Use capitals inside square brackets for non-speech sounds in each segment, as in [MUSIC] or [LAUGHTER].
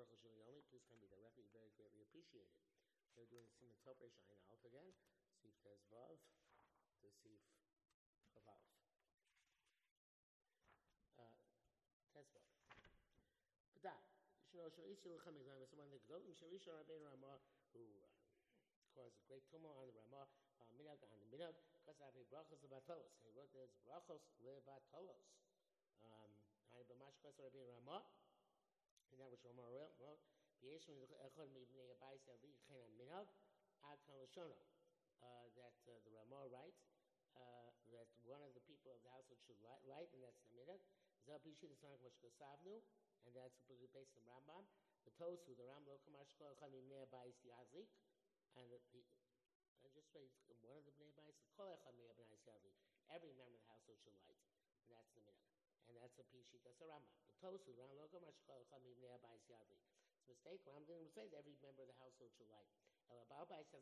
of the Yomi. Aruch Yomi, please come be directly. Very greatly appreciated. They're doing Simon Tov Reish Ayin Alf again. Sif Tez Vav to Sif Chavav. Tez Vav. But that, you Sharish Rabbeinu Ramah who uh, caused a great tumult on the Ramah, uh, Minag on the Minag, because I have brachos lebatolos. He wrote there's brachos lebatolos. Um, I have Bamashkas Rabbeinu Ramah, and that Ramah wrote, mibnei ad kan lashona. That uh, the Ramah writes uh, that one of the people of the household should light, and that's the minhag. Zel pishi the son Savnu, and that's based on Rambam. The Tosu, the Ram lo kamash kol echad mibnei abayis yazlik, and the, I just read one of the kol. Every member of the household should light, and that's the minhag. And that's a pishi that's a Rambam. The Tosu, echad. It's a mistake. Ram didn't say that every member of the household should light. El Baal bevesa.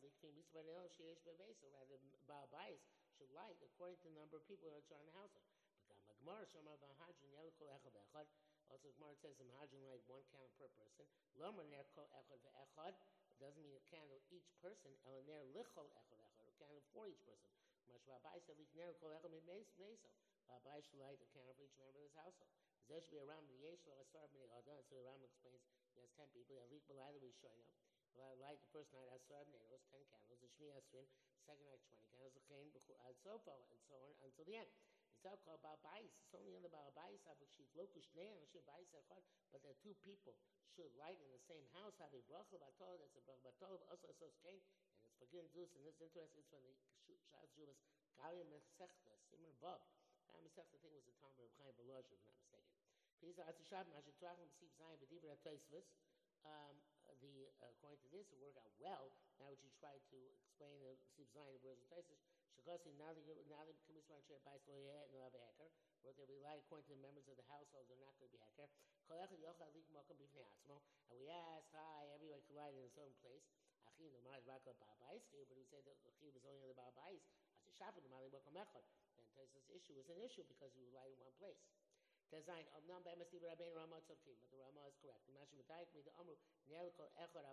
Rather, Baal should light according to the number of people that are in the household. But Gemara Shomar Vahadrin Yelkol Echad Echad. Also, Gemara says the Mahadrin light one candle per person. Lomer Ner Kol Echad Ve'echad. It doesn't mean a candle each person. El Ner Lichol Echad Echad. A candle for each person. Mash Baal Bais has lik Ner Kol Echad. Baal Bais should light a candle for each member of his household. There should be a Ram Yesh Lo Asar Bnei Adam. So the Ram explains he has ten people. Yalik we show up. Light the first night Asar Bnei ten candles. The Shmi Asrim, second night twenty candles. The Chain and so forth and so on until the end. It's all called Baal Bais. It's only on the Baal Bais. Local Shnei and Shir Bais Echad. But the two people should light in the same house. Have a bracha batol. That's a bracha batol. Also, so Chain and it's forgiven Zeus. And this interest is when the Shas Juvas Galia Mesechta Simon Bob. That Mesechta thing was the time of Chaim Beloj, if I'm not mistaken. Please, Arz Shab, Mashin Tuachim, Siv Zayin, B'divra Toisvis. Um, the uh, according to this, it worked out well. Now, which you tried to explain the Siv Zayin, whereas the Toisvis, Shagosi, become Ismail Shay Bais Lo Yeh, and have a hacker. Where they rely according to the members of the household, they're not going to be hacker. And we asked, hi, everybody collided in its own place. Achim, the Maj Baka Babais, but we said that Achim was only on the Babais. As a Shafat, the Mali Bakam Echad. Toisvis issue is an issue because we relied in one place. Design of um, non bemis di rabbein Rama tzorkim, but the Rama is correct. The Mashim Matayik the Amru Nel Kol Echor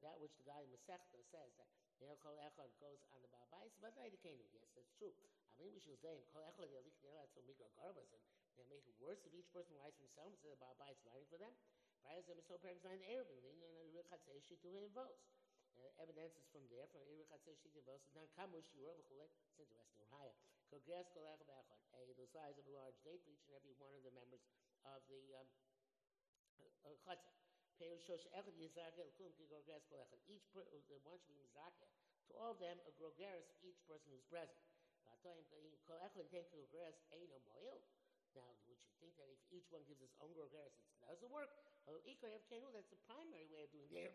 that which the guy in Masechta says that Nel Echor goes on the Baal Bais, but I Kenu. Yes, that's true. I mean, we should say Kol Echor Yalik Nel Atzel Mikra Garbas, and they make it worse if each person lies for himself instead of Baal Bais lighting for them. Prior to them, so parents line the Arab, and then the Richat she to him votes. Evidence is from there, from Iri Chatzeh Shiti Vos, Nan Kamush, Yorah V'chule, it's interesting, Raya. Kogres Kolech V'echad, a the size of a large date for each and every one of the members of the um, uh, Kolech Each one should be Mizake, to all of them, a Grogeris each person who's present. Now, would you think that if each one gives his own grogeris, it doesn't work? That's the primary way of doing it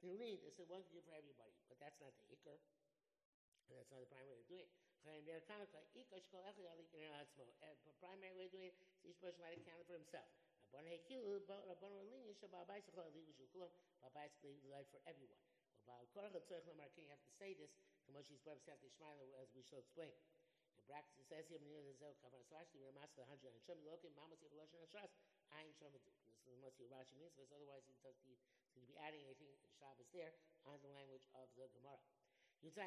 You need, they said one thing for everybody, but that's not the. And that's not the primary way of doing it. The primary way of doing it is each person might account for himself. Rabban Hekilu, Rabban Rolini, Shabbat Bicycle, Legal Shukulam, life for everyone. Well, you have to say this, as we shall explain. In it says here, Menir Zel Kavan Slash, the Ramas the hundred and Shem Lokim, Mamas Yavalosh and Shas, Ayin Shamadu. This is be Rashi means, because otherwise he's going to be adding anything Shabbos there on the language of the Gemara. One of the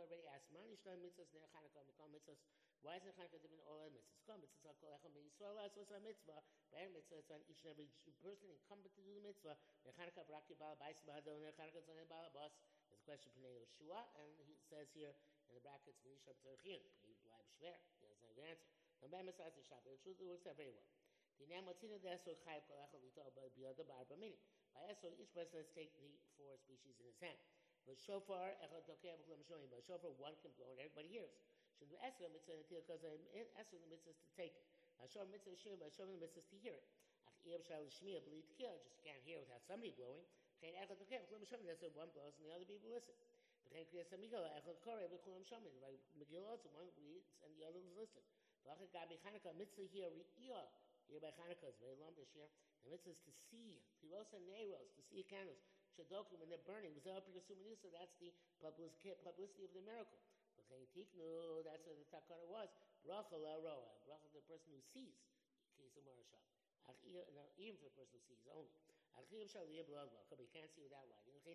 already asked, "Man ishtan mitzvahs ner Chanukah mikol mitzvahs? Why is it Chanukah all other mitzvahs? Kol mitzvahs are kol echad Yisrael a mitzvah. By mitzvah, it's on each and every person incumbent to do the mitzvah. Ner Chanukah b'raki bal bais b'adol ner Chanukah tzonei bal bas. There's a question from Yoshua, and he says here in the brackets, "V'nishab tzarchin." He bleibt schwer. He doesn't have an answer. Now, by mitzvahs the Shabbat, the truth works out very well. The name Matzina Desor Chayav Kol Echad Lito B'Yada Barba Meaning. By Esor, each person has to take the four species in his hand. But shofar, echad tokeh b'kulam shoyim. But shofar, one can blow and everybody hears. Be esrei mitzvah because esrei the mitzvah is to take it. Hashem mitzvah shmir, but Hashem the mitzvah to hear it. Ach iyam shal shmir b'li tekiah, just can't hear without somebody blowing. Chen echad tekiah, v'kulam shomim, that's why one blows and the other people listen. V'chen kriyas ha-Megillah, echad koreh, v'kulam shomim, like Megillah also, one reads and the others listen. V'achad gabi Chanukah, mitzvah here, re'iyah, here by Chanukah is very long this year. The mitzvah is to see, tiros and neiros, to see candles, shadokim when they're burning. So that's the publicity of the miracle. That's what the takana was. Bracha la roa. Bracha the person who sees. Even for the person who sees only. You can't see without lighting. So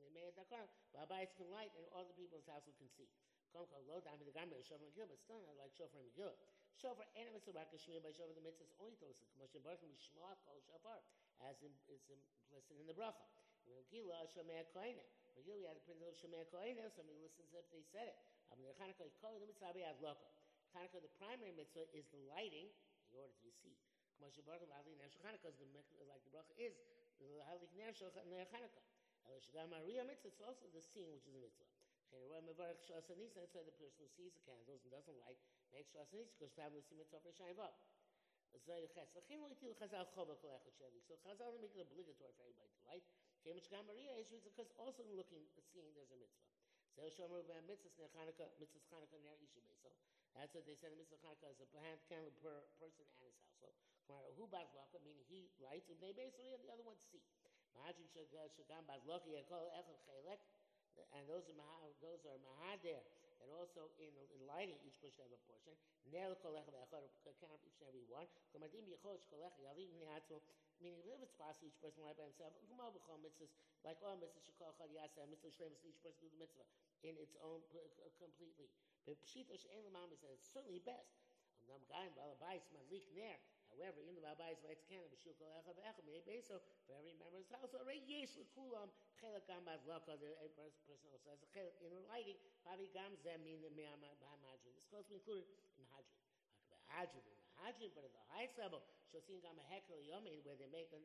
they made a takana. Bayis can light and all the people in his house can see. But still not like shofar Megillah. Shofar and mitzvah rakashmir by shofar the mitzvah is only tosa. Moshe Baruch Mishma kol shofar, as in, is implicit in the bracha. Megillah shomei koine. We have the principle of Shemei Kohenim, somebody listens if they said it. Mean, the Chanukah, the mitzvah Adloka. Chanukah, the primary mitzvah is the lighting in order to see. K'moshe Baruch Hu, Ner Chanukah, like the bracha is, the Ner Chanukah. El Shagam Maria mitzvah, it's also the seeing, which is a mitzvah. That's why the person who sees the candles and doesn't light makes Shas Anisa, because family mitzvah for Shain Vav. So Chazal make it obligatory for everybody to light. Because also looking, seeing there's a mitzvah. So. That's what they said. Mitzvah Chanukah is a candle per person and his household. Who bazlaka, meaning he lights, and they basically and the other one see. Mahajin shagam bazlaka yakol echad and those are those are mahader and also in, in lighting each person have a portion. Ner kol echad echad count each and every one. Kamadim yichol shkol echad yalim neatzmo meaning if it's possible, each person light by himself. mitzvahs, like all mitzvahs, shekol chad yasa, mitzvah shlemus, each person do the mitzvah in its own completely. But pshita she'en l'mam is it's certainly best. Nam gayim balabayis madlik ner. However, in the babayis lights can be shukol echad ve'echad may be so for every member of his house. Already yesh l'kulam chelak gam bazlaka. The person also has a chelak in lighting. Havi gam zem min b'hamajin. This goes to be included in hajin. Hajin Hajin, but at the highest level, Shosin Gama Hekel Yomin, where they make a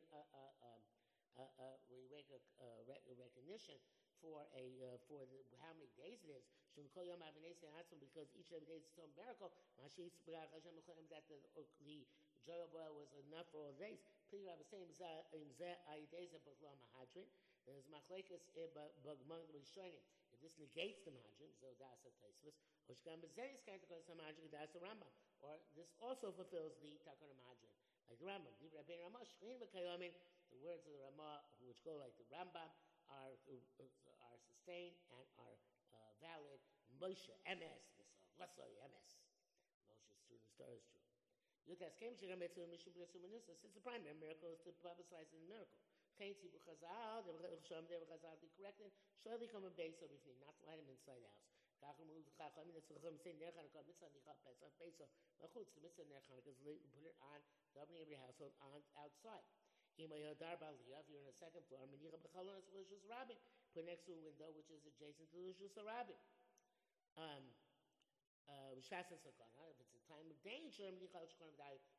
recognition for a uh, for the, how many days it is. Because each of the days is its own miracle. Mashis that the uh, the joy of oil was enough for all days. Please have the same uh, in Zeh Ayideza Bakla Mahadrin. There's machlekes uh, the Rishonim. If this negates the Mahadrin, so that's a Taisvus. Or Shkam Bezeris kind of goes to Mahadrin, that's the Rambam. Or this also fulfills the Takana Mahadrin. Like the Rambam, the Rabbi words of the Ramah, which go like the Rambam, are, uh, are sustained and are uh, valid. Moshe, MS, Lesser, MS. Moshe's student star is true. Yutas came to Rametu Mishum Blessumanissa, since the primary miracle is to publicize the miracle. Chaitzi b'chazal, the Chasham, the Chazal, the corrected, surely come a base of evening, not light him inside house. Kachim ul chacham that's. The is put it on the your household on outside. You're on the second floor. Put next to a window which is adjacent to the lishus rabbin. Um. Uh, if it's a time of danger,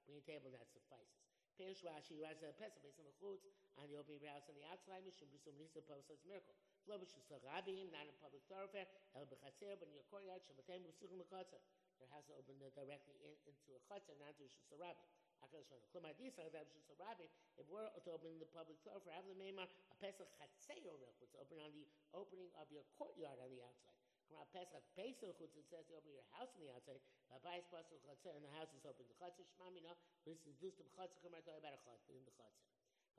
bring a table that suffices. Perish Rashi writes that Pesach based on the chutz on the opening house on the outside. Mishum b'sum nisa post miracle. Lo b'shusarabim, not in public thoroughfare, el b'chatzer, but in your courtyard, shabatem b'suchim l'katzer. Your house to open directly in, into a chatzer, not into a shusarabim. If we're to open the public thoroughfare, have the memar a pesach chatzer it's open on the opening of your courtyard on the outside. On, Pesach Pesach chutz. It says to open your house on the outside. Bayis pasuk chatzer, and the house is open. The chatzer shmamina. This is to. Come on, talk about a chatzer in the chatzer.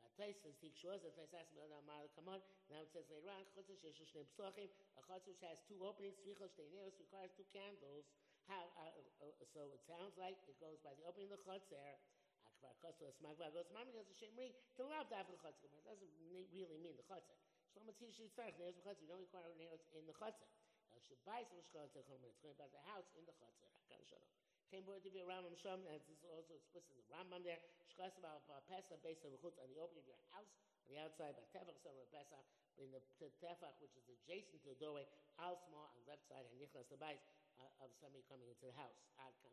But Taisus the Shwas, the Taisus Melana Mar come on. Now it says later on, Chutzah Shesh Shnei Psochim, a Chutzah which has two openings, Tzvichos Shnei Neos, requires two candles. How, uh, uh, so it sounds like it goes by the opening of the Chutzah, Akvar Kosto Smagva goes Mami goes Shemri to love the Chutzah. It doesn't really mean the Chutzah. Shlomo Tzish Yitzarech Neos Chutzah. You don't require Neos in the Chutzah. El Shabbai Some Chutzah Chomer. It's going about the house in the Chutzah. Hakadosh Shalom. Came boy to Rambam Shom, and this is also explicit in the Rambam there. Shkas about Pesach based on the on the opening of your house, on the outside by Tefach, some of Pesach, in the Tefach, which is adjacent to the doorway, al small on the left side, and Nichlas the uh, Uh, of somebody coming into the house. Ad kan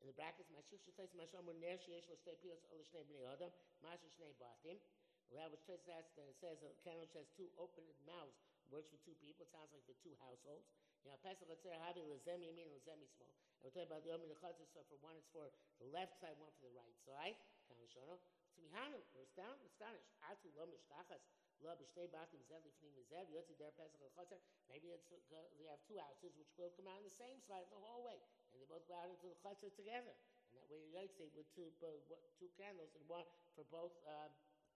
In the brackets, my Mashiach Shetayis Masham were Ner Sheyesh Lo Shtei Pilos Ol Shnei Bnei Adam, Mashiach Shnei Batim. That which says uh, that it says a candle has two open mouths, works for two people. It sounds like for two households. You know, Pesach Chatzar having Lezem Yamin and Lezem Yisrael. And we're talking about the Omer Chatzar, so for one it's for the left side, one for the right side. Kamashano. To Astonished. Lo Mishkachas. Lo B'shtei Batim. Yotzi Der Pesach. Maybe it's, uh, they have two houses which both come out on the same side of the hallway. And they both go out into the Chatzar together. And that way you like say with two, uh, two candles and one for both, um,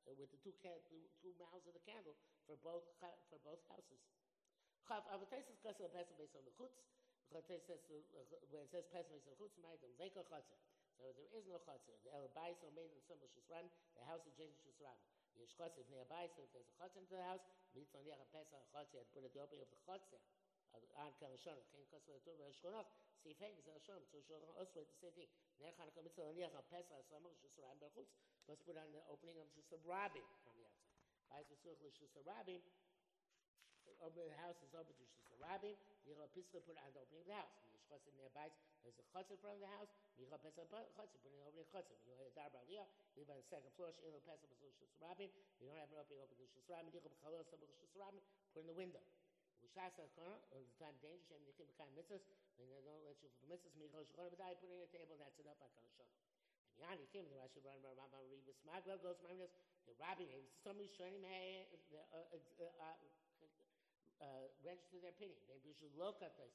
with the two, two, two mouths of the candle for both for both houses. Chav Avataisis Kasel Pesach based on the chutz. Uh, when it says Pesach based on the chutz, ma'idam zeka chatzah. So there is no chatzah. The el bayis are made in some shusran. The house is adjacent to shusran. Yesh chatzah nearby, so if there's a chatzah into the house, mitzvah near a chatzah, and put at the opening of the chatzah. On Kalashon, Ken Kasel Tur Shkonoch. See, famous Elshon, so Shon also the same thing. Ner Chanukah mitzvah near a Pesach samach shusran berchutz. Let's put on the opening of just a rabbin on the outside. Bayis v'such l'shus a rabbin. Open the house is open to just a rabbin. Michal Pischa put on the opening of the house. Mishchas in their bites. There's a chutz in front of the house. Michal Pesach chutz put in the opening chutz. You have a darba aliyah. Live on the second floor. Shein lo Pesach b'sul shus rabbin. You don't have an opening open to shus rabbin. Michal b'chalor sabach shus rabbin. Put in the window. Ushas HaKona, at the time danger, Shem Nichim B'Kaim Mitzvahs, when they don't let you for the mitzvahs, Michal Shechona B'dai, put in a table, that's enough, I can show. And Yani came, the Rashi Ran Bar Rambam with Smagwell goes my minutes, the rabbi names, somebody showing him, register their opinion. Maybe you should look at this.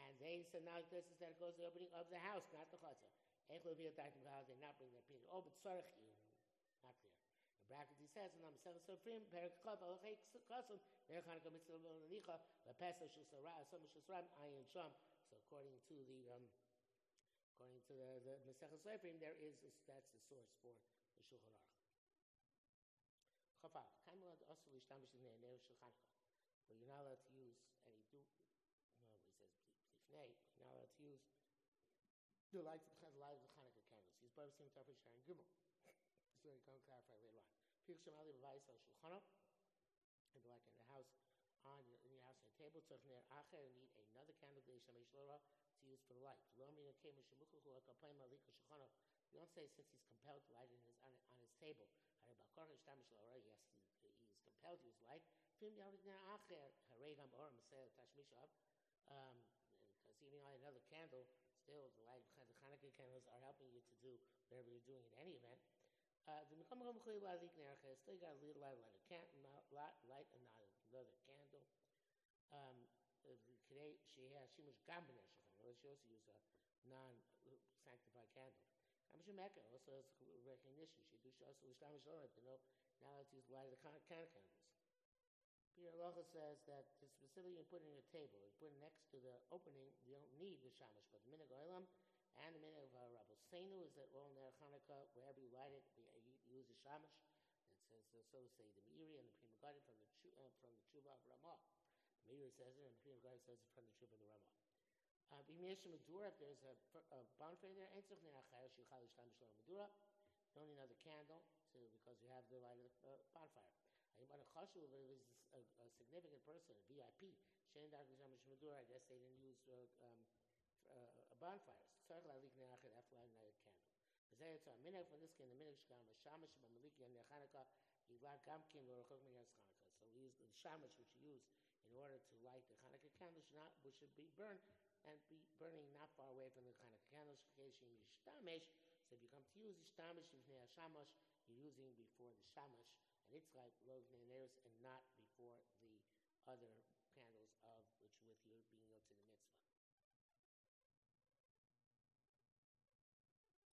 And they said, now this is that it goes to the opening of the house, not the chutzah. Echel V'yat Daitim V'Hal, they not bring their opinion. Oh, but Tzarech, not clear. The bracket he says, and I'm seven Sofrim, Perik Chav, Alachei Kasum, Ner Chanukah Mitzvah L'Nicha, LaPesach Shusara, Asam Shusram, Ayin Sham. So according to the, um, according to the, the Masechah Sofrim, there is, that's the source for the Shulchan Aruch. Chafal, Kaimel also Lishtamish in the Ner Shul Chanukah, where you're not allowed to use any do, no, he says Lifnei, you're not allowed to use the lights of the light of the Hanukkah candles. He's both same Tafresh Sharon Gimel. [LAUGHS] So he can clarify later on. Pik Shemali B'Vayis Al Shulchana, and like in the house, on your, in your house on a table, tzarich ner acher, you need another candle day shemesh lora to use for the light. Lo min akem shemuchachu akapaim alika shulchana. You don't say since he's compelled to light in his, on, on his table. He, he is compelled to use light. Fim. Um, because even on another candle, still the light the Hanukkah candles are helping you to do whatever you're doing in any event. Uh, the Mekom Chuli Lazik Nercha still got a little light, light a can, light, light another, candle. Um, today she has Shimush Gambaner Shulchan. She also used a non-sanctified candle. Kamish Mecca also has recognition. Do also Lorah to know now let's use the light of the can, can candles. Peter Locha says that specifically put in a table, you put it next to the opening, you don't need the shamash, but the oilam and the minhag of uh, Rabbi Seinu is that all in Hanukkah, wherever you light it, we use the shamash. It says uh, so say the Meiri and the Pri Megadim from the uh, from the Tshuva of Ramah. The Meiri says it, and the Pri Megadim says it from the Tshuva of the Ramah. Medura, if there's a, a bonfire there, Medura. You don't need another candle to, because you have the light of the uh, bonfire. If it was a, a significant person, a VIP, Dr. Shamish Madura, I guess they didn't use uh, um, uh, ne'achad a candle. Zeh yitzah minhag from this kind of minhag shkam a shamash b'maliki and Chanukah yilad gamkin l'rochok minyas Chanukah. So we use the shamash which you use in order to light the Chanukah candles, not which should be burned and be burning not far away from the kind of candles. Occasion yishtamesh. So if you come to use yishtamesh b'fnei shamash, you're using before the shamash, and it's like neneros and not before the other